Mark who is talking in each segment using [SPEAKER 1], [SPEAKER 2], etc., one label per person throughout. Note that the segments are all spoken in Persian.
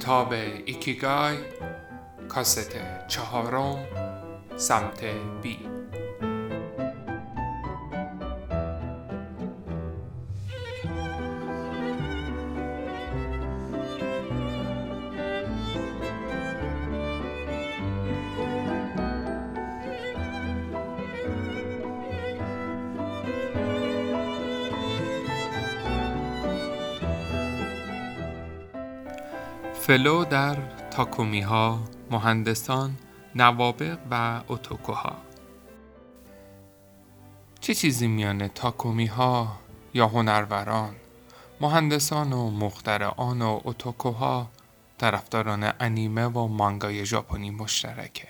[SPEAKER 1] کتاب ایکیگای کاست چهارم سمت بی. flow در تاکومی ها، مهندسان، نوابغ و اوتاکوها. چه چیزی میان تاکومی ها یا هنروران، مهندسان و مخترعان و اوتاکوها طرفداران انیمه و مانگای ژاپنی مشترکه؟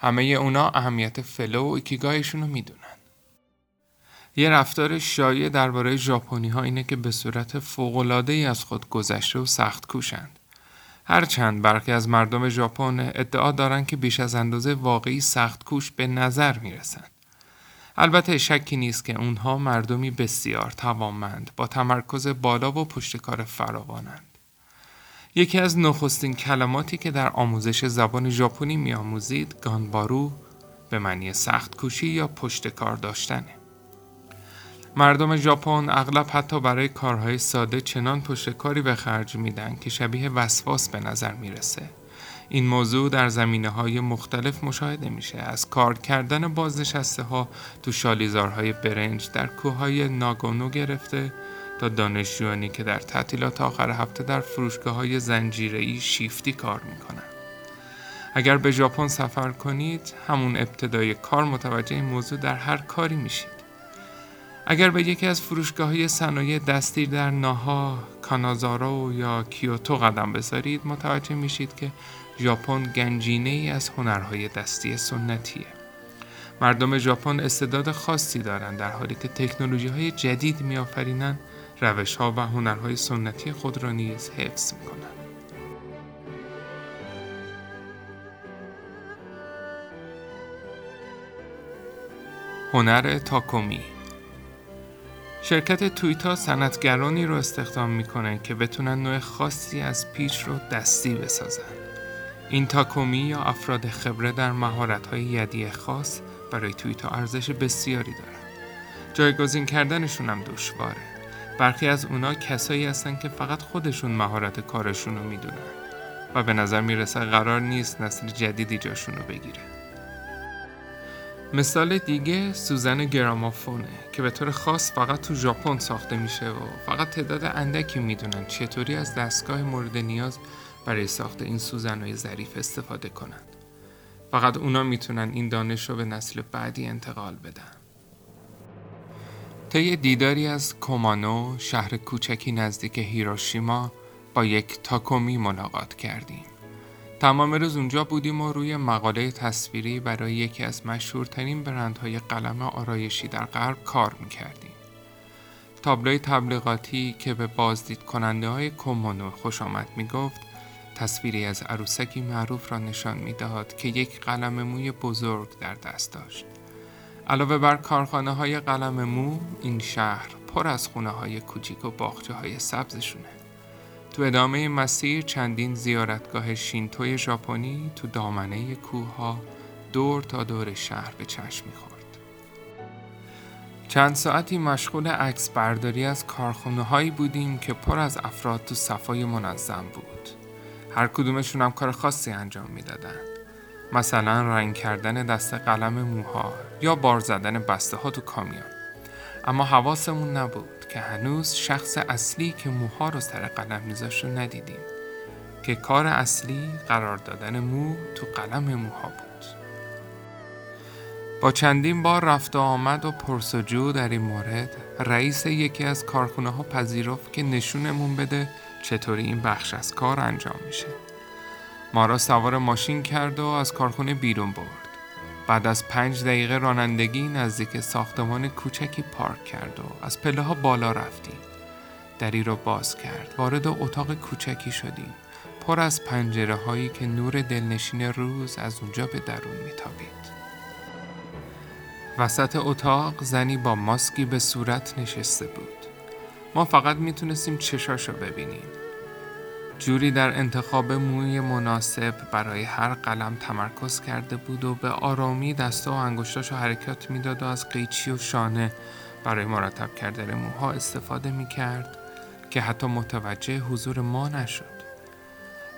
[SPEAKER 1] همه اونا اهمیت flow و ایکیگایشون رو می‌دونن. یه رفتار شایع درباره ژاپنی ها اینه که به صورت فوق العاده ای از خود گذشته و سخت کوشند هرچند برخی از مردم ژاپن ادعا دارند که بیش از اندازه واقعی سخت کوش به نظر می رسند. البته شکی نیست که اونها مردمی بسیار توانمند با تمرکز بالا و پشتکار فراوانند. یکی از نخستین کلماتی که در آموزش زبان ژاپنی میآموزید گانبارو به معنی سخت کوشی یا پشتکار داشتنه. مردم ژاپن اغلب حتی برای کارهای ساده چنان پشت کاری به خرج میدن که شبیه وسواس به نظر می‌رسه. این موضوع در زمینه های مختلف مشاهده میشه از کار کردن بازنشسته ها تو شالیزارهای برنج در کوههای ناگونو گرفته تا دانشجویانی که در تعطیلات آخر هفته در فرودگاه های زنجیره‌ای شیفتی کار می‌کنن. اگر به ژاپن سفر کنید همون ابتدای کار متوجه این موضوع در هر کاری میشید. اگر به یکی از فروشگاه های صنایع دستی در ناها، کانازارو یا کیوتو قدم بذارید متوجه میشید که ژاپن گنجینه ای از هنرهای دستی سنتیه. مردم ژاپن استعداد خاصی دارند در حالی که تکنولوژی های جدید میآفرینند روش ها و هنرهای سنتی خود را نیز حفظ می کنند. هنر تاکومی شرکت تویتا صنعتگرانی رو استخدام می‌کنه که بتونن نوع خاصی از پیچ رو دستی بسازن. این تاکومی یا افراد خبره در مهارت‌های یدی خاص برای تویتا ارزش بسیاری دارن. جایگزین کردنشون هم دشواره. برخی از اونا کسایی هستن که فقط خودشون مهارت کارشون رو می‌دونن و به نظر می‌رسه قرار نیست نسل جدیدی جاشون رو بگیره. مثال دیگه سوزن گرامافونه که به طور خاص فقط تو ژاپن ساخته میشه و فقط تعداد اندکی می‌دونن چطوری از دستگاه مورد نیاز برای ساخت این سوزنهای ظریف استفاده کنند. فقط اونا می‌تونن این دانش رو به نسل بعدی انتقال بدن. طی دیداری از کومانو شهر کوچکی نزدیک هیروشیما با یک تاکومی ملاقات کردیم. تمام روز اونجا بودیم و روی مقاله تصویری برای یکی از مشهورترین برندهای قلم آرایشی در غرب کار می‌کردیم. تابلوی تبلیغاتی که به بازدید کننده های کومونو خوش آمد می‌گفت تصویری از عروسکی معروف را نشان می‌داد که یک قلم موی بزرگ در دست داشت. علاوه بر کارخانه های قلم مو، این شهر پر از خونه های کوچیک و باخچه های سبزشونه. تو ادامه مسیر چندین زیارتگاه شینتوی ژاپنی تو دامنه کوه دور تا دور شهر به چشم می‌خورد. چند ساعتی مشغول عکس برداری از کارخونه هایی بودیم که پر از افراد تو صفای منظم بود. هر کدومشون هم کار خاصی انجام می‌دادن. مثلا رنگ کردن دست قلم موها یا بار زدن بسته ها تو کامیون. اما حواسمون نبود. که هنوز شخص اصلی که موها رو سر قلم میذاشت رو ندیدیم. که کار اصلی قرار دادن مو تو قلم موها بود. با چندین بار رفت و آمد و پرسجو در این مورد رئیس یکی از کارخونه ها پذیرفت که نشونمون بده چطوری این بخش از کار انجام میشه. ما را سوار ماشین کرد و از کارخونه بیرون برد. بعد از پنج دقیقه رانندگی نزدیک ساختمان کوچکی پارک کرد و از پله ها بالا رفتیم. دری را باز کرد. وارد اتاق کوچکی شدیم. پر از پنجره هایی که نور دلنشین روز از اونجا به درون میتابید. وسط اتاق زنی با ماسکی به صورت نشسته بود. ما فقط می‌تونستیم چشاشو ببینیم. جوری در انتخاب موی مناسب برای هر قلم تمرکز کرده بود و به آرامی دست و انگشتاش حرکت می‌داد و از قیچی و شانه برای مرتب کردن موها استفاده می کرد که حتی متوجه حضور ما نشد.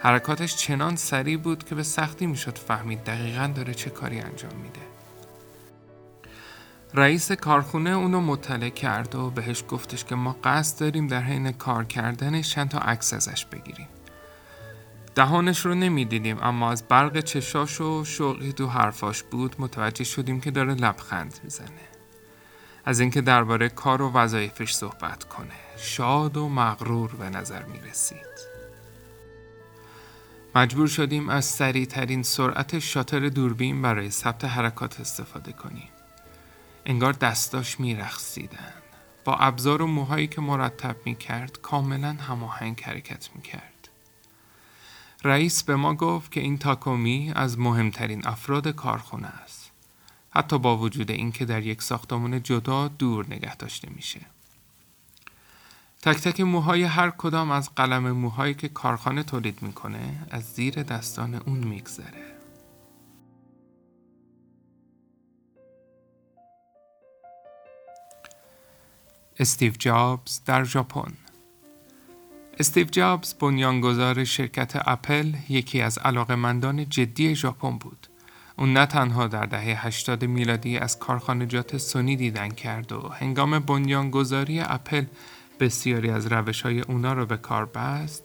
[SPEAKER 1] حرکاتش چنان سریع بود که به سختی می‌شد فهمید دقیقا داره چه کاری انجام میده. رئیس کارخونه اونو مطلع کرد و بهش گفتش که ما قصد داریم در حین کار کردنش چند تا عکس ازش بگیریم. دهانش رو نمی‌دیدیم اما از برق چشاش و شوقی تو حرفاش بود متوجه شدیم که داره لبخند می‌زنه. از اینکه درباره کار و وظایفش صحبت کنه. شاد و مغرور به نظر می رسید. مجبور شدیم از سریع ترین سرعت شاتر دوربین برای ثبت حرکات استفاده کنیم. انگار دستاش میرخصیدن. با ابزار و موهایی که مرتب می کرد کاملا هماهنگ حرکت می کرد. رئیس به ما گفت که این تاکومی از مهمترین افراد کارخونه است. حتی با وجود اینکه در یک ساختمان جدا دور نگه داشته میشه. تک تک موهای هر کدام از قلم موهایی که کارخانه تولید می‌کنه از زیر دستان اون میگذره. استیو جابز در ژاپن استیو جابز بنیانگذار شرکت اپل یکی از علاقمندان جدی ژاپن بود. اون نه تنها در دهه 80 میلادی از کارخانجات سونی دیدن کرد و هنگام بنیانگذاری اپل بسیاری از روش های اونا رو به کار بست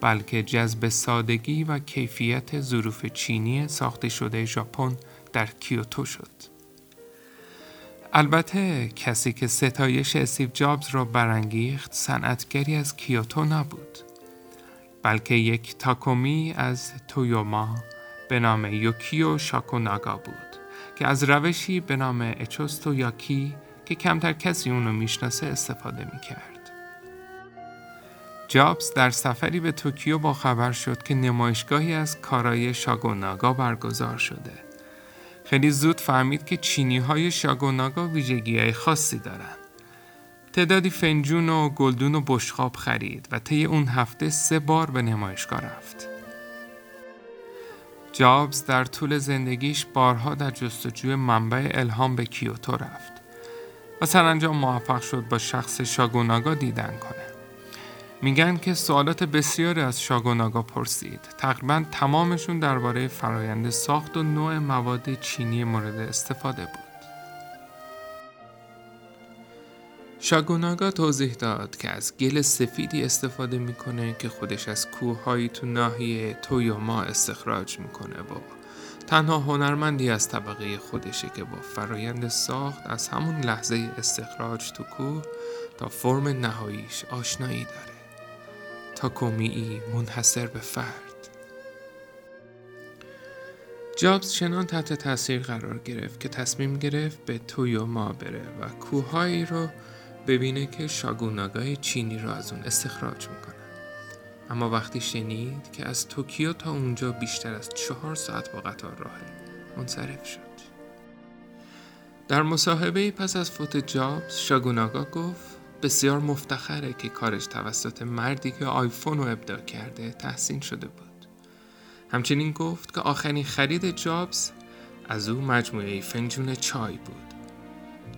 [SPEAKER 1] بلکه جذب سادگی و کیفیت ظروف چینی ساخته شده ژاپن در کیوتو شد. البته کسی که ستایش استیو جابز را برانگیخت صنعتگری از کیوتو نبود بلکه یک تاکومی از تویاما به نام یوکیو شاکوناگا بود که از روشی به نام اچو ستو یاکی که کمتر کسی اونو می‌شناسه استفاده می‌کرد. جابز در سفری به توکیو با خبر شد که نمایشگاهی از کارای شاکوناگا برگزار شده. خیلی زود فهمید که چینی های شاگوناگا ویژگی های خاصی دارن. تعدادی فنجون و گلدون و بشخاب خرید و طی اون هفته سه بار به نمایشگاه رفت. جابز در طول زندگیش بارها در جستجوی منبع الهام به کیوتو رفت و سرانجام موفق شد با شخص شاگوناگا دیدن کنه. میگن که سوالات بسیاری از شاگوناگا پرسید. تقریبا تمامشون درباره فرایند ساخت و نوع مواد چینی مورد استفاده بود. شاگوناگا توضیح داد که از گل سفیدی استفاده می‌کنه که خودش از کوههایی تو ناحیه تویوما استخراج می‌کنه. با تنها هنرمندی از طبقه خودشه که با فرایند ساخت از همون لحظه استخراج تو کوه تا فرم نهاییش آشنایی داره. تاکومی منحصر به فرد. جابز چنان تحت تاثیر قرار گرفت که تصمیم گرفت به تویوما بره و کوههایی رو ببینه که شاگوناگای چینی رو از اون استخراج می‌کنن. اما وقتی شنید که از توکیو تا اونجا بیشتر از چهار ساعت با قطار راهه منصرف شد. در مصاحبه پس از فوت جابز شاگوناگا گفت بسیار مفتخره که کارش توسط مردی که آیفون رو ابداع کرده تحسین شده بود. همچنین گفت که آخرین خرید جابز از او مجموعه فنجون چای بود.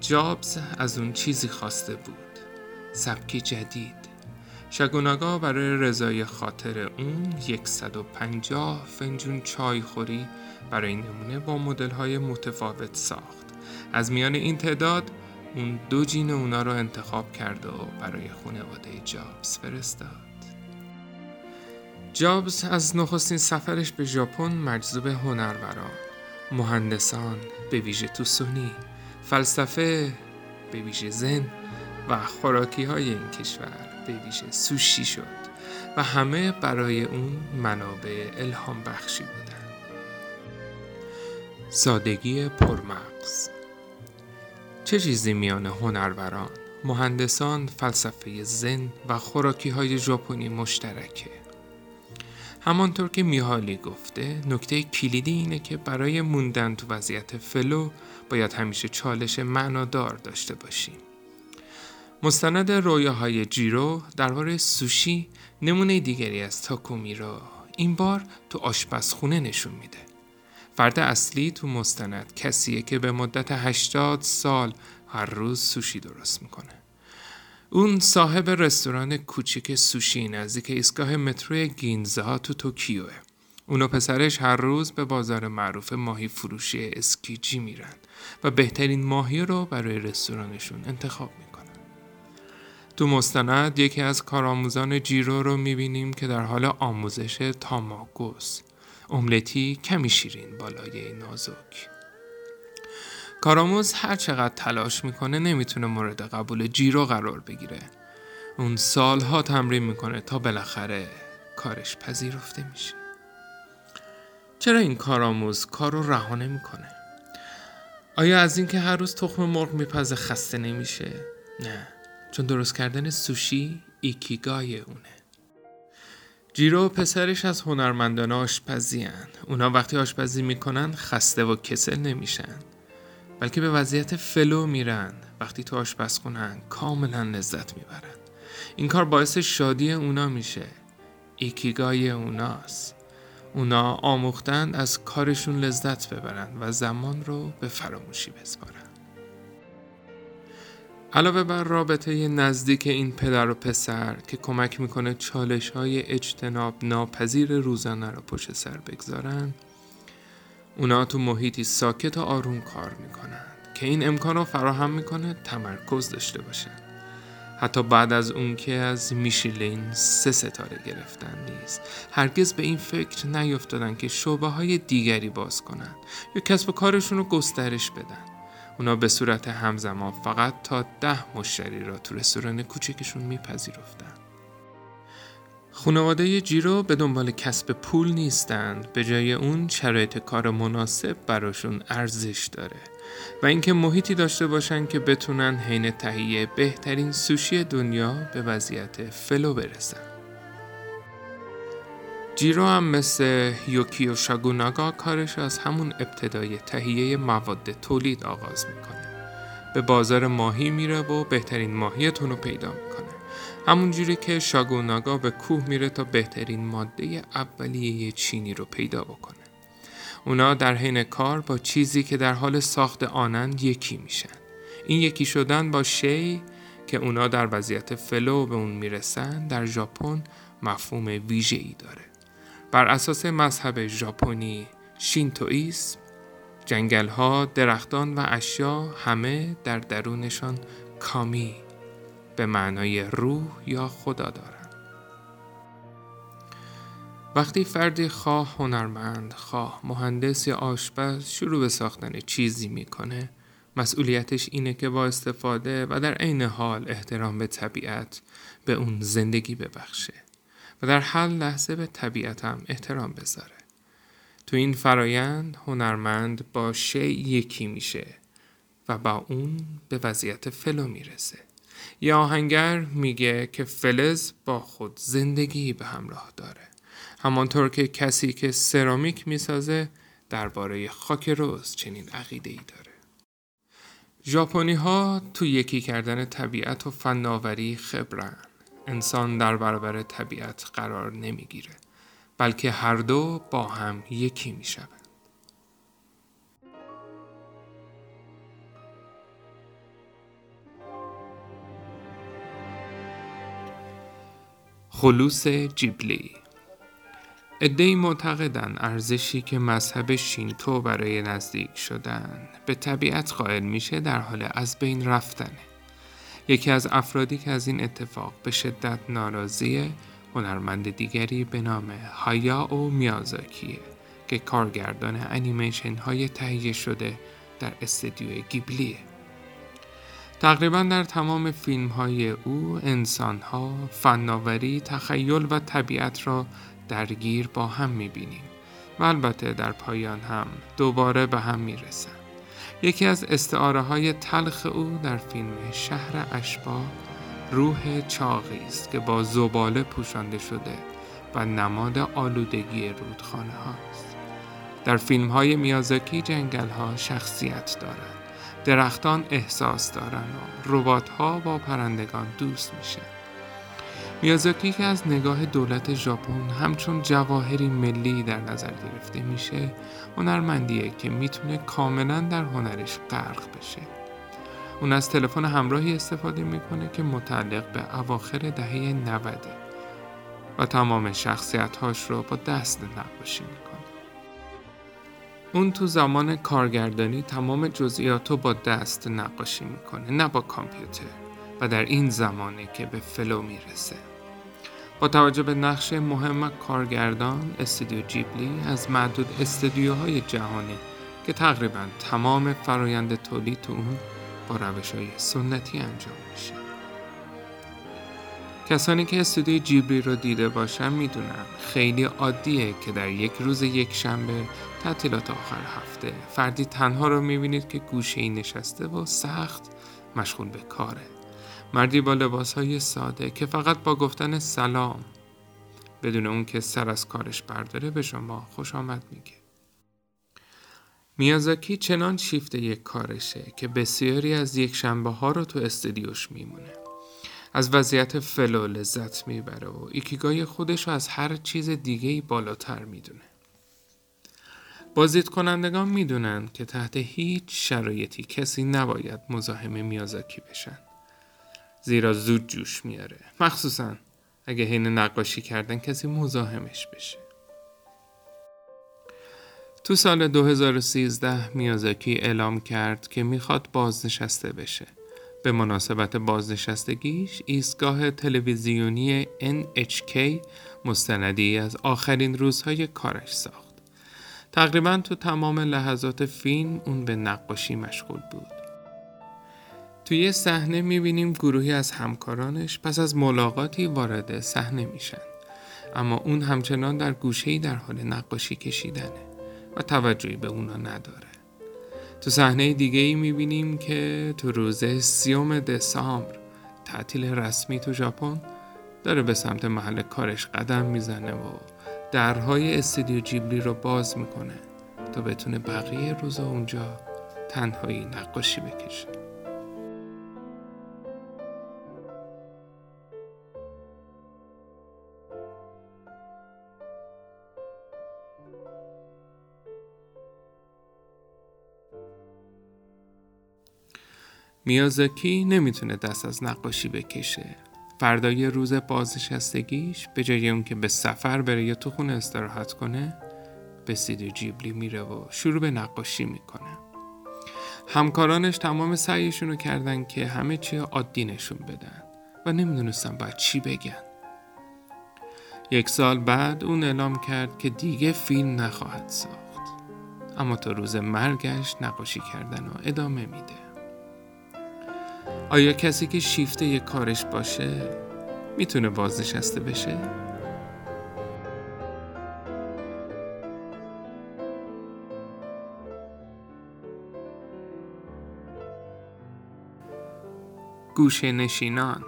[SPEAKER 1] جابز از اون چیزی خواسته بود. سبکی جدید. شگوناگا برای رضای خاطر اون 150 فنجون چای خوری برای نمونه با مدل های متفاوت ساخت. از میان این تعداد اون دو جین اونا رو انتخاب کرد و برای خانواده جابز فرستاد. جابز از نخستین سفرش به ژاپن مجذوب هنروران مهندسان به ویژه تو سونی فلسفه به ویژه زن و خوراکی های این کشور به ویژه سوشی شد و همه برای اون منابع الهام بخشی بودن. سادگی پرمغز. چه چیزی میان هنروران، مهندسان، فلسفه زن و خوراکی های ژاپنی مشترکه؟ همانطور که میهالی گفته نکته کلیدی اینه که برای موندن تو وضعیت فلو باید همیشه چالش معنادار داشته باشیم. مستند رویاهای جیرو درباره سوشی نمونه دیگری از تاکومی رو این بار تو آشپزخونه نشون میده. فرد اصلی تو مستند کسیه که به مدت 80 سال هر روز سوشی درست می‌کنه. اون صاحب رستوران کوچیک سوشی نزدیک ایستگاه مترو گینزا تو توکیوه. اون و پسرش هر روز به بازار معروف ماهی فروشی اسکیجی میرن و بهترین ماهی رو برای رستورانشون انتخاب می‌کنن. تو مستند یکی از کارآموزان جیرو رو می‌بینیم که در حال آموزش تاماگوس املتی کمی شیرین بالای نازک. کارآموز هر چقدر تلاش می‌کنه نمی‌تونه مورد قبول جیرو قرار بگیره. اون سالها تمرین می‌کنه تا بالاخره کارش پذیرفته میشه. چرا این کارآموز کار رو رها نمی‌کنه؟ آیا از اینکه هر روز تخم مرغ میپزه خسته نمیشه؟ نه چون درست کردن سوشی ایکیگای اونه. جیرو پسرش از هنرمندان آشپزی هن. اونا وقتی آشپزی می‌کنن خسته و کسل نمیشن. بلکه به وضعیت flow میرن. وقتی تو آشپزخونن کاملا لذت می‌برن. این کار باعث شادی اونا میشه. ایکیگای اوناست. اونا آموختن از کارشون لذت ببرن و زمان رو به فراموشی بسپارن. علاوه بر رابطه نزدیک این پدر و پسر که کمک می‌کنه چالش های اجتناب ناپذیر روزانه را پشت سر بگذارن اونا تو محیطی ساکت و آروم کار می‌کنن که این امکان رو فراهم می‌کنه تمرکز داشته باشن. حتی بعد از اون که از میشیلین سه ستاره گرفتن نیست. هرگز به این فکر نیفتادن که شعبه های دیگری باز کنن یا کسب و کارشون رو گسترش بدن. اونا به صورت همزمان فقط تا ده مشتری را تو رستوران کوچکشون میپذیرفتن. خانواده جیرو به دنبال کسب پول نیستند. به جای اون شرایط کار مناسب براشون ارزش داره. و اینکه محیطی داشته باشن که بتونن حین تهیه بهترین سوشی دنیا به وضعیت flow برسن. جیرو هم مثل یوکیو شاکوناگا کارش از همون ابتدای تهیه مواد تولید آغاز می‌کنه. به بازار ماهی میره و بهترین ماهی تون رو پیدا می‌کنه. همون جوری که شاکوناگا به کوه میره تا بهترین ماده اولیه چینی رو پیدا بکنه. اونا در حین کار با چیزی که در حال ساخت آنند یکی میشن. این یکی شدن با شی که اونا در وضعیت فلو به اون می‌رسن در ژاپن مفهوم ویژه ای داره. بر اساس مذهب ژاپنی شینتوئیسم جنگل ها، درختان و اشیا همه در درونشان کامی به معنای روح یا خدا دارند. وقتی فردی خواه هنرمند، خواه مهندس یا آشپز شروع به ساختن چیزی می‌کنه مسئولیتش اینه که با استفاده و در عین حال احترام به طبیعت به اون زندگی ببخشه. و در هر لحظه به طبیعتم احترام بذاره. تو این فرایند هنرمند با شی یکی میشه و با اون به وضعیت فلو می‌رسه. یا آهنگر میگه که فلز با خود زندگی به همراه داره. همانطور که کسی که سرامیک می‌سازه درباره خاک روز چنین عقیده ای داره. ژاپنی ها تو یکی کردن طبیعت و فناوری خبرن. انسان در برابر طبیعت قرار نمی‌گیره بلکه هر دو با هم یکی می شود. خلوص جیبلی ادهی معتقدن ارزشی که مذهب شینتو برای نزدیک شدن به طبیعت قائل میشه در حال از بین رفتنه یکی از افرادی که از این اتفاق به شدت ناراضیه هنرمند دیگری به نام او میازاکیه که کارگردان انیمیشن های تهیه شده در استدیو گیبلیه. تقریبا در تمام فیلم های او انسان ها، فناوری، تخیل و طبیعت را درگیر با هم می‌بینیم و البته در پایان هم دوباره به هم می‌رسن. یکی از استعاره های تلخ او در فیلم شهر اشبا روح چاقی است که با زباله پوشانده شده و نماد آلودگی رودخانه هاست. در فیلم های میازاکی جنگل ها شخصیت دارند درختان احساس دارن و ربات ها با پرندگان دوست میشه میازاکی که از نگاه دولت ژاپن همچون جواهری ملی در نظر گرفته میشه هنرمندیه که می‌تونه کاملا در هنرش غرق بشه. اون از تلفن همراهی استفاده می‌کنه که متعلق به اواخر دهه 90 و تمام شخصیتهاش رو با دست نقاشی می‌کنه. اون تو زمان کارگردانی تمام جزئیات رو با دست نقاشی می‌کنه نه با کامپیوتر. و در این زمانه که به فلو می‌رسه. با توجه به نقش مهم کارگردان استودیو جیبلی از معدود استودیوهای جهانی که تقریبا تمام فرایند تولید تو اون با روش های سنتی انجام میشه. کسانی که استودیو جیبلی رو دیده باشن می‌دونن خیلی عادیه که در یک روز یک شنبه تعطیلات آخر هفته فردی تنها رو می‌بینید که گوشه ای نشسته و سخت مشغول به کاره. مردی با لباس های ساده که فقط با گفتن سلام بدون اون که سر از کارش برداره به شما خوش آمد میگه. میازاکی چنان شیفته کارشه که بسیاری از یک شنبه ها رو تو استودیوش میمونه. از وضعیت flow لذت می‌بره و ایکیگای خودش رو از هر چیز دیگه بالاتر می‌دونه. بازدید کنندگان می‌دونن که تحت هیچ شرایطی کسی نباید مزاحم میازاکی بشن. زیرا زود جوش میاره مخصوصا اگه حین نقاشی کردن کسی مزاحمش بشه تو سال 2013 میازاکی اعلام کرد که می‌خواد بازنشسته بشه به مناسبت بازنشستگیش ایستگاه تلویزیونی NHK مستندی از آخرین روزهای کارش ساخت. تقریبا تو تمام لحظات فیلم اون به نقاشی مشغول بود. توی صحنه می‌بینیم گروهی از همکارانش پس از ملاقاتی وارد صحنه میشن. اما اون همچنان در گوشه‌ای در حال نقاشی کشیدنه و توجهی به اونا نداره. تو صحنه دیگه ای می‌بینیم که تو روز سیوم دسامبر تعطیل رسمی تو ژاپن داره به سمت محل کارش قدم می‌زنه و درهای استودیو جیبلی رو باز می‌کنه تا بتونه بقیه روزا اونجا تنهایی نقاشی بکشه میازاکی نمی‌تونه دست از نقاشی بکشه. فردای روز بازنشستگیش به جای اون که به سفر بره یا تو خونه استراحت کنه به سیدو جیبلی میره و شروع به نقاشی می‌کنه. همکارانش تمام سعیشون رو کردن که همه چی عادی نشون بدن و نمی‌دونستن باید چی بگن. یک سال بعد اون اعلام کرد که دیگه فیلم نخواهد ساخت. اما تا روز مرگش نقاشی کردن و ادامه میده. آیا کسی که شیفته یک کارش باشه می‌تونه بازنشسته بشه؟ گوشه نشینان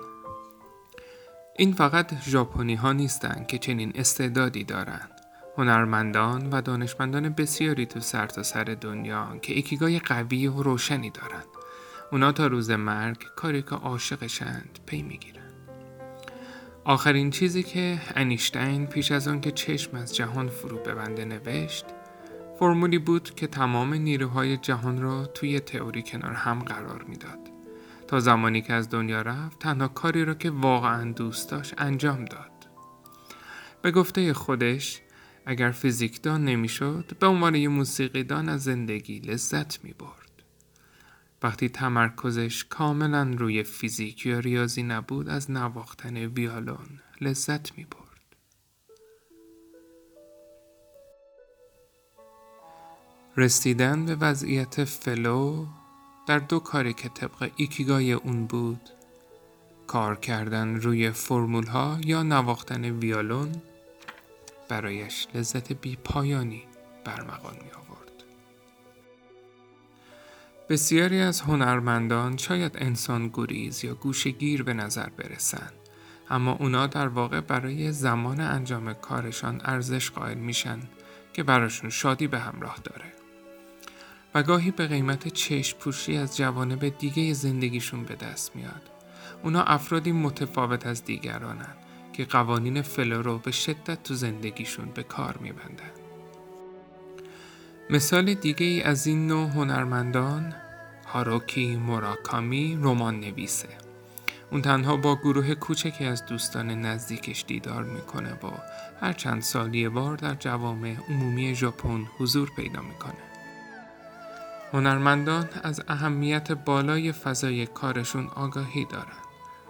[SPEAKER 1] این فقط ژاپنی ها نیستند که چنین استعدادی دارند. هنرمندان و دانشمندان بسیاری تو سرتاسر سر دنیا که ایکیگای قوی و روشنی دارند. اونا تا روز مرگ کاری که عاشقشند پی می‌گیرن. آخرین چیزی که انیشتین پیش از آن که چشم از جهان فرو ببنده نوشت فرمولی بود که تمام نیروهای جهان را توی تئوری کنار هم قرار می‌داد. تا زمانی که از دنیا رفت تنها کاری را که واقعا دوست داشت انجام داد. به گفته خودش اگر فیزیکدان نمی‌شد به عنوان یه موسیقیدان از زندگی لذت می برد. وقتی تمرکزش کاملا روی فیزیک یا ریاضی نبود از نواختن ویالون لذت می برد. رسیدن به وضعیت flow در دو کاری که طبق ایکیگای اون بود کار کردن روی فرمول ها یا نواختن ویالون برایش لذت بی پایانی برمغان می بسیاری از هنرمندان شاید انسان گریز یا گوشگیر به نظر برسند اما اونا در واقع برای زمان انجام کارشان ارزش قائل میشن که براشون شادی به همراه داره و گاهی به قیمت چشم پوشی از جوانب دیگه زندگیشون به دست میاد. اونا افرادی متفاوت از دیگرانن که قوانین فلو رو به شدت تو زندگیشون به کار میبندن. مثال دیگه ای از این نوع هنرمندان هاروکی موراکامی رمان نویسه. اون تنها با گروه کوچکی از دوستان نزدیکش دیدار می‌کنه و هر چند سال یه بار در جوامع عمومی ژاپن حضور پیدا می‌کنه. هنرمندان از اهمیت بالای فضای کارشون آگاهی دارن.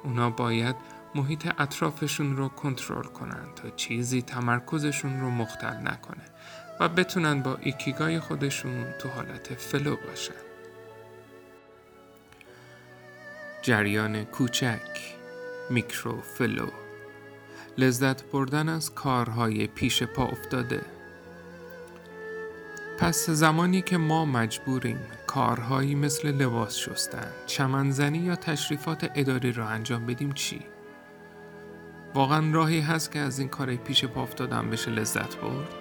[SPEAKER 1] اونا باید محیط اطرافشون رو کنترل کنن تا چیزی تمرکزشون رو مختل نکنه و بتونن با ایکیگای خودشون تو حالت flow باشن. جریان کوچک micro flow لذت بردن از کارهای پیش پا افتاده پس زمانی که ما مجبوریم کارهایی مثل لباس شستن، چمنزنی یا تشریفات اداری را انجام بدیم چی؟ واقعا راهی هست که از این کار پیش پا افتادن بشه لذت برد؟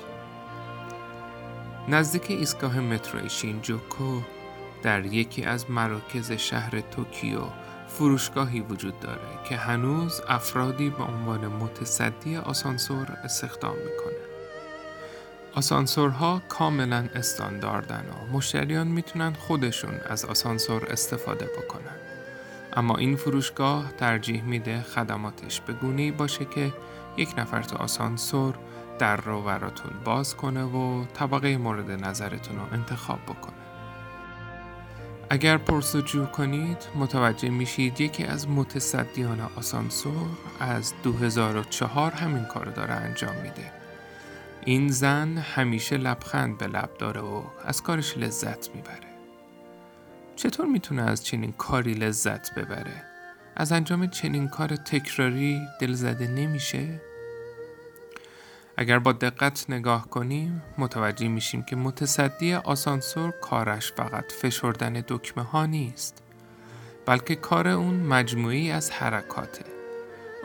[SPEAKER 1] نزدیک ایستگاه مترو شینجوکو در یکی از مراکز شهر توکیو فروشگاهی وجود داره که هنوز افرادی به عنوان متصدی آسانسور استخدام می‌کنه. آسانسورها کاملا استانداردن و مشتریان می‌تونن خودشون از آسانسور استفاده بکنن. اما این فروشگاه ترجیح میده خدماتش به گونه‌ای باشه که یک نفر تو آسانسور در رو براتون باز کنه و طبقه مورد نظرتون رو انتخاب بکنه. اگر پرسجو کنید متوجه میشید یکی از متصدیان آسانسور از 2004 همین کار داره انجام میده. این زن همیشه لبخند به لب داره و از کارش لذت می‌بره. چطور می‌تونه از چنین کاری لذت ببره؟ از انجام چنین کار تکراری دلزده نمیشه؟ اگر با دقت نگاه کنیم متوجه میشیم که متصدی آسانسور کارش فقط فشردن دکمه ها نیست بلکه کار اون مجموعی از حرکاته.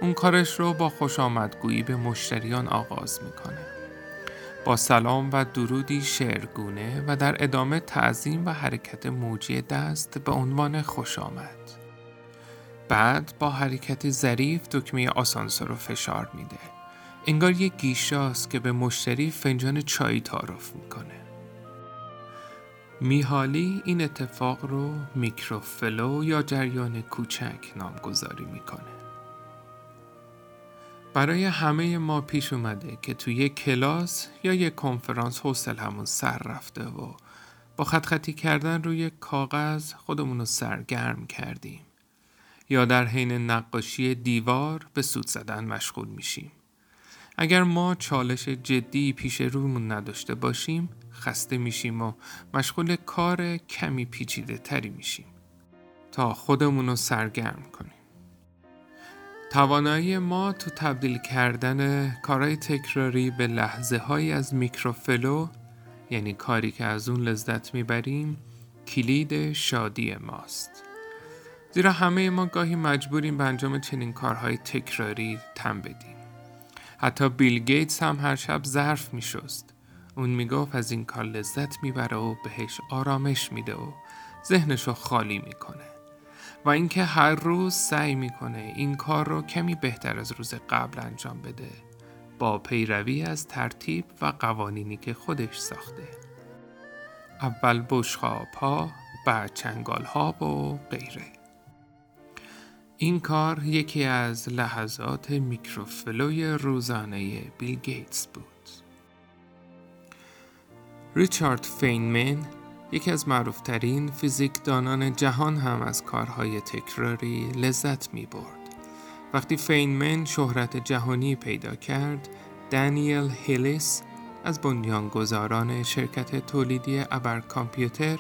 [SPEAKER 1] اون کارش رو با خوش آمدگویی به مشتریان آغاز می‌کنه. با سلام و درودی شعرگونه و در ادامه تعظیم و حرکت موجی دست به عنوان خوش آمد. بعد با حرکت ظریف دکمه آسانسور رو فشار میده. انگار یک گیشاست که به مشتری فنجان چای تعارف می‌کنه. میحالی این اتفاق رو میکروفلو یا جریان کوچک نامگذاری می‌کنه. برای همه ما پیش اومده که توی یک کلاس یا یک کنفرانس حوصل همون سر رفته و با خط خطی کردن روی کاغذ خودمون رو سرگرم کردیم یا در حین نقاشی دیوار به سود زدن مشغول میشیم. اگر ما چالش جدی پیش رومون نداشته باشیم خسته میشیم و مشغول کار کمی پیچیده تری میشیم. تا خودمون رو سرگرم کنیم. توانایی ما تو تبدیل کردن کارهای تکراری به لحظه های از میکروفلو یعنی کاری که از اون لذت می‌بریم کلید شادی ماست. زیرا همه ما گاهی مجبوریم به انجام چنین کارهای تکراری تم بدیم. حتی بیل گیتس هم هر شب ظرف می شست. اون می گفت از این کار لذت می‌بره و بهش آرامش میده و ذهنشو خالی می‌کنه. و اینکه هر روز سعی می‌کنه این کار رو کمی بهتر از روز قبل انجام بده. با پیروی از ترتیب و قوانینی که خودش ساخته. اول بشخاب ها بعد چنگال ها و غیره. این کار یکی از لحظات میکروفلوی روزانه بیل گیتس بود. ریچارد فینمن یکی از معروفترین فیزیکدانان جهان هم از کارهای تکراری لذت می برد. وقتی فینمن شهرت جهانی پیدا کرد، دانیل هیلیس از بنیانگذاران شرکت تولیدی ابر کامپیوتر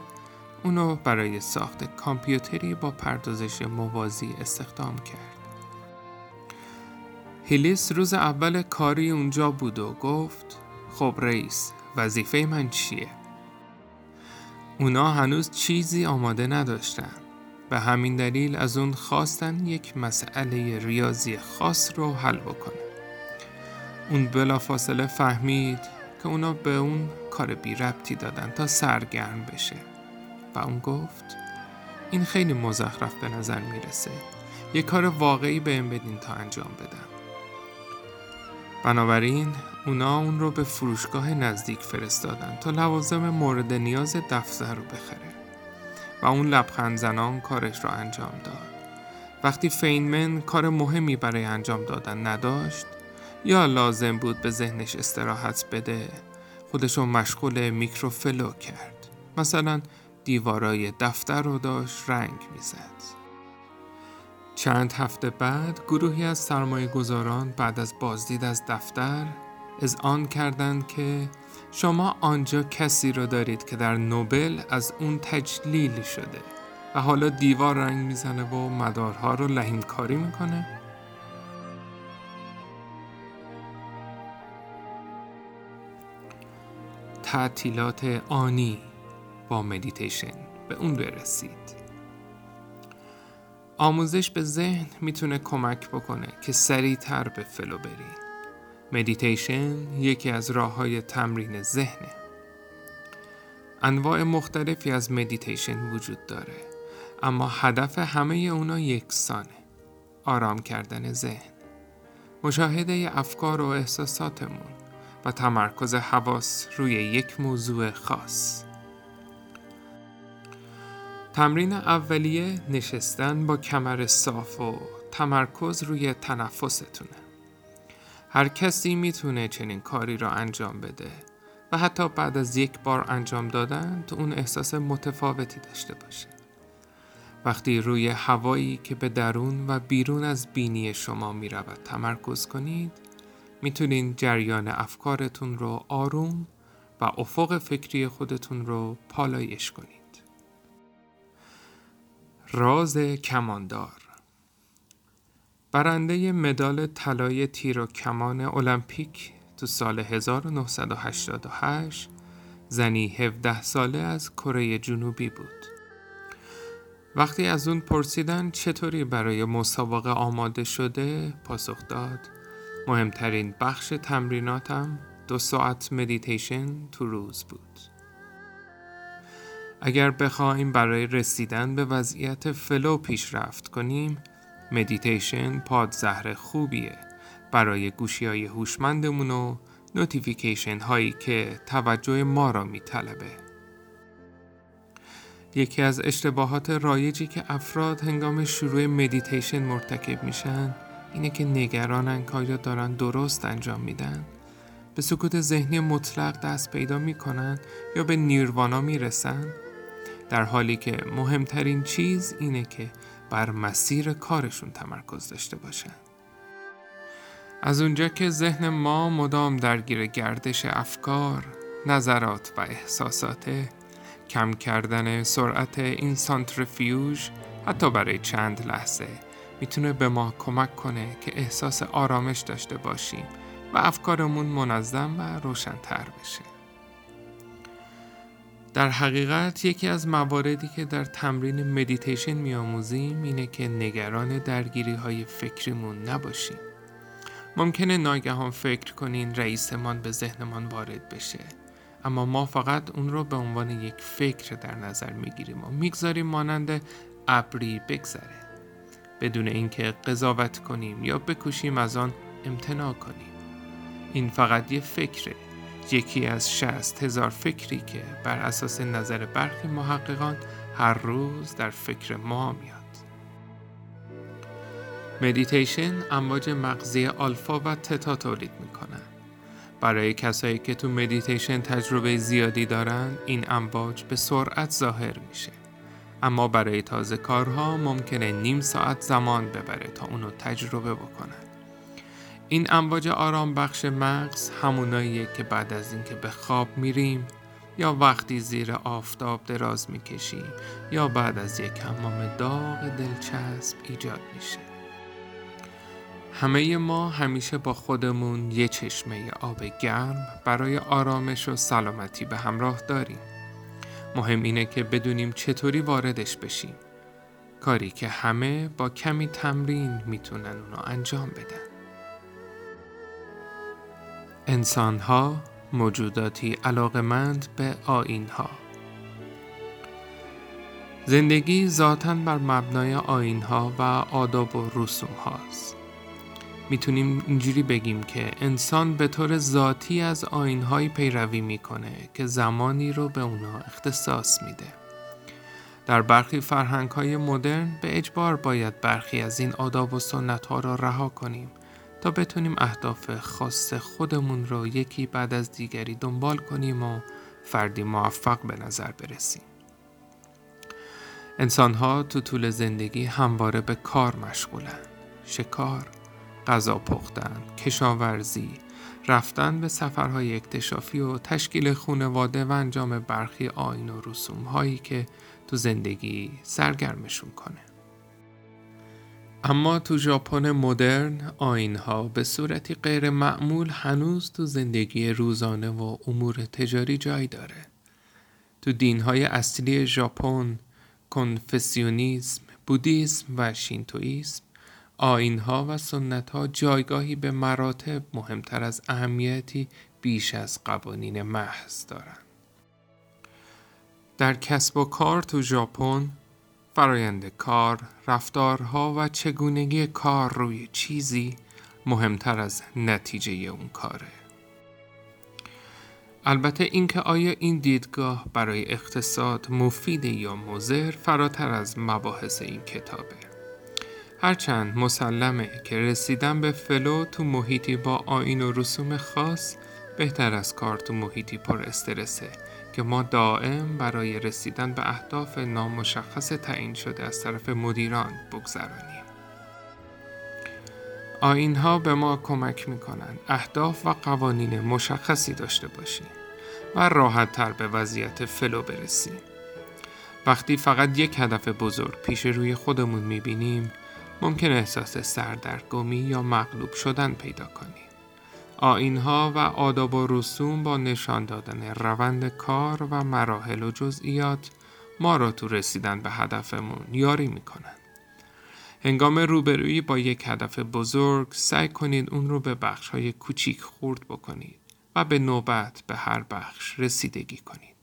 [SPEAKER 1] اونو برای ساخت کامپیوتری با پردازش موازی استخدام کرد. هیلیس روز اول کاری اونجا بود و گفت خب رئیس وظیفه من چیه؟ اونا هنوز چیزی آماده نداشتن و همین دلیل از اون خواستن یک مسئله ریاضی خاص رو حل بکنه. اون بلافاصله فهمید که اونا به اون کار بی ربطی دادن تا سرگرم بشه و اون گفت این خیلی مزخرف به نظر می‌رسه. یه کار واقعی بهم بدین تا انجام بدم. بنابراین اونا اون رو به فروشگاه نزدیک فرستادن تا لوازم مورد نیاز دفتر رو بخره. و اون لبخند زنان کارش رو انجام داد. وقتی فینمن کار مهمی برای انجام دادن نداشت یا لازم بود به ذهنش استراحت بده خودشو مشغول میکروفلو کرد. مثلا دیوارای دفتر رو داشت رنگ می‌زد. چند هفته بعد گروهی از سرمایه گذاران بعد از بازدید از دفتر از آن کردند که شما آنجا کسی را دارید که در نوبل از اون تجلیل شده و حالا دیوار رنگ می‌زنه و مدارها رو لحیم کاری می‌کنه. تعطیلات آنی با مدیتیشن به اون برسید. آموزش به ذهن می‌تونه کمک بکنه که سریعتر به flow برید مدیتیشن یکی از راه های تمرین ذهنه. انواع مختلفی از مدیتیشن وجود داره اما هدف همه اونا یکسانه آرام کردن ذهن. مشاهده افکار و احساساتمون و تمرکز حواس روی یک موضوع خاص. تمرین اولیه نشستن با کمر صاف و تمرکز روی تنفستونه هر کسی می‌تونه چنین کاری را انجام بده و حتی بعد از یک بار انجام دادن تو اون احساس متفاوتی داشته باشه. وقتی روی هوایی که به درون و بیرون از بینی شما می رود تمرکز کنید می‌تونین جریان افکارتون رو آروم و افق فکری خودتون رو پالایش کنید. راز کماندار برنده مدال طلای تیر و کمان المپیک تو سال 1988 زنی 17 ساله از کره جنوبی بود. وقتی از اون پرسیدن چطوری برای مسابقه آماده شده پاسخ داد مهمترین بخش تمریناتم دو ساعت مدیتیشن تو روز بود. اگر بخواهیم برای رسیدن به وضعیت flow پیشرفت کنیم مدیتیشن پادزهر خوبیه. برای گوشی های هوشمندمون و notification هایی که توجه ما را میطلبه. یکی از اشتباهات رایجی که افراد هنگام شروع مدیتیشن مرتکب میشن اینه که نگرانن که دارن درست انجام میدن. به سکوت ذهنی مطلق دست پیدا می‌کنن یا به نیروانا می‌رسن. در حالی که مهمترین چیز اینه که بر مسیر کارشون تمرکز داشته باشن. از اونجا که ذهن ما مدام درگیر گردش افکار، نظرات و احساسات کم کردن سرعت این سانترفیوژ حتی برای چند لحظه می‌تونه به ما کمک کنه که احساس آرامش داشته باشیم و افکارمون منظم و روشنتر بشه. در حقیقت یکی از مواردی که در تمرین مدیتیشن میآموزیم اینه که نگران درگیری های فکریمون نباشیم. ممکنه ناگهان فکر کنین رئیسمان به ذهنمان وارد بشه اما ما فقط اون رو به عنوان یک فکر در نظر می‌گیریم و می‌گذاریم مانند ابری بگذره. بدون اینکه قضاوت کنیم یا بکوشیم از آن امتناع کنیم. این فقط یه فکره. یکی از شصت هزار فکری که بر اساس نظر برخی محققان هر روز در فکر ما میاد. مدیتیشن امواج مغزی آلفا و تتا تولید می‌کنن. برای کسایی که تو مدیتیشن تجربه زیادی دارن این امواج به سرعت ظاهر میشه. اما برای تازه کارها ممکنه نیم ساعت زمان ببره تا اونو تجربه بکنن. این امواج آرام بخش مغز هموناییه که بعد از اینکه به خواب میریم یا وقتی زیر آفتاب دراز می‌کشیم یا بعد از یک حمام داغ دلچسب ایجاد میشه. همه ما همیشه با خودمون یه چشمه آب گرم برای آرامش و سلامتی به همراه داریم. مهم اینه که بدونیم چطوری واردش بشیم. کاری که همه با کمی تمرین می‌تونن اونو انجام بدن. انسانها موجوداتی علاقمند به آینها زندگی ذاتا بر مبنای آینها و آداب و رسوم هاست. می‌تونیم اینجوری بگیم که انسان به طور ذاتی از آینهایی پیروی می‌کنه که زمانی رو به اونا اختصاص میده. در برخی فرهنگ های مدرن به اجبار باید برخی از این آداب و سنت ها را رها کنیم تا بتونیم اهداف خاص خودمون رو یکی بعد از دیگری دنبال کنیم و فردی موفق به نظر برسیم. انسان ها تو طول زندگی همواره به کار مشغولن. شکار، غذا پختن، کشاورزی، رفتن به سفرهای اکتشافی و تشکیل خونواده و انجام برخی آین و رسوم هایی که تو زندگی سرگرمشون کنه. اما تو ژاپن مدرن آینها به صورتی غیر معمول هنوز تو زندگی روزانه و امور تجاری جای داره. تو دینهای اصلی ژاپن، کنفسیونیسم، بودیسم و شینتویسم آینها و سنتها جایگاهی به مراتب مهمتر از اهمیتی بیش از قوانین محض دارند. در کسب و کار تو ژاپن فرایند کار، رفتارها و چگونگی کار روی چیزی مهمتر از نتیجه اون کاره. البته اینکه آیا این دیدگاه برای اقتصاد مفید یا مضر فراتر از مباحث این کتابه. هرچند مسلمه که رسیدن به فلو تو محیطی با آین و رسوم خاص بهتر از کار تو محیطی پر استرسه که ما دائم برای رسیدن به اهداف نامشخص تعیین شده از طرف مدیران بگذرانیم. آین ها به ما کمک می کنند اهداف و قوانین مشخصی داشته باشیم و راحت تر به وضعیت فلو برسیم. وقتی فقط یک هدف بزرگ پیش روی خودمون می بینیم ممکن احساس سردرگمی یا مغلوب شدن پیدا کنیم. آینها و آداب و رسوم با نشان دادن روند کار و مراحل و جزئیات ما را تو رسیدن به هدفمون یاری می‌کنند. هنگام روبرویی با یک هدف بزرگ سعی کنید اون رو به بخش های کوچیک خورد بکنید و به نوبت به هر بخش رسیدگی کنید.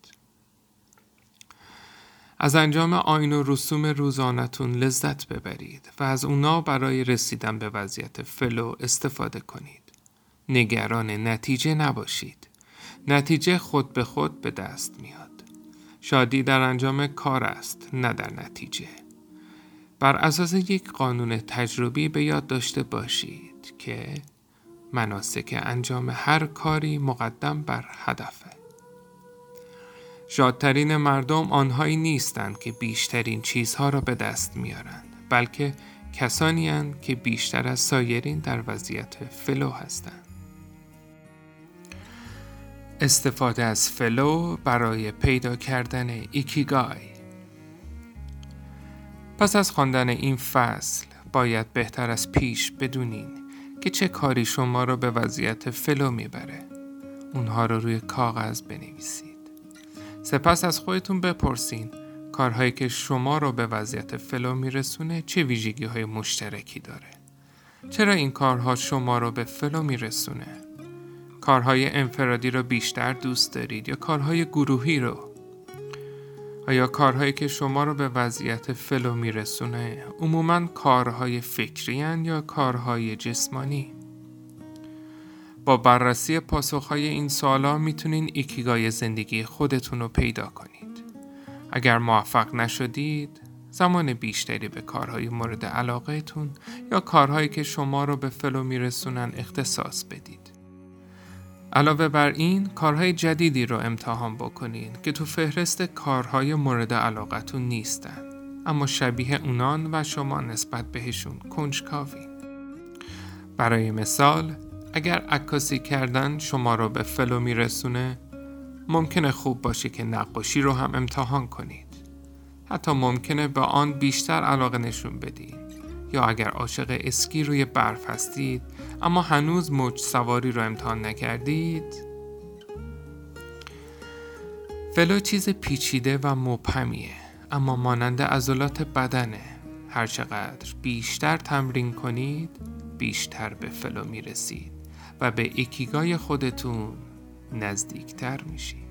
[SPEAKER 1] از انجام آین و رسوم روزانتون لذت ببرید و از اونا برای رسیدن به وضعیت فلو استفاده کنید. نگران نتیجه نباشید. نتیجه خود به خود به دست میاد. شادی در انجام کار است نه در نتیجه. بر اساس یک قانون تجربی به یاد داشته باشید که مناسک انجام هر کاری مقدم بر هدفه. شادترین مردم آنهایی نیستند که بیشترین چیزها را به دست میارند بلکه کسانی هستند که بیشتر از سایرین در وضعیت flow هستند. استفاده از flow برای پیدا کردن ایکیگای. پس از خواندن این فصل باید بهتر از پیش بدونین که چه کاری شما رو به وضعیت flow می‌بره. اونها رو روی کاغذ بنویسید. سپس از خودتون بپرسین کارهایی که شما رو به وضعیت flow میرسونه چه ویژگی های مشترکی داره. چرا این کارها شما رو به flow میرسونه؟ کارهای انفرادی رو بیشتر دوست دارید یا کارهای گروهی رو؟ آیا کارهایی که شما رو به وضعیت flow میرسونه عموما کارهای فکری یا کارهای جسمانی؟ با بررسی پاسخهای این سوالا می‌تونین ایکیگای زندگی خودتون رو پیدا کنید. اگر موفق نشدید زمان بیشتری به کارهای مورد علاقهتون یا کارهایی که شما رو به flow میرسونن اختصاص بدید. علاوه بر این کارهای جدیدی رو امتحان بکنین که تو فهرست کارهای مورد علاقتون نیستن. اما شبیه اونان و شما نسبت بهشون کنجکاوین برای مثال اگر عکاسی کردن شما رو به flow میرسونه ممکنه خوب باشه که نقاشی رو هم امتحان کنید. حتی ممکنه به آن بیشتر علاقه نشون بدین. یا اگر عاشق اسکی روی برف هستید اما هنوز موج سواری رو امتحان نکردید؟ flow چیز پیچیده و مبهمیه اما مانند عضلات بدنه. هرچقدر بیشتر تمرین کنید بیشتر به flow می‌رسید و به ایکیگای خودتون نزدیکتر میشید.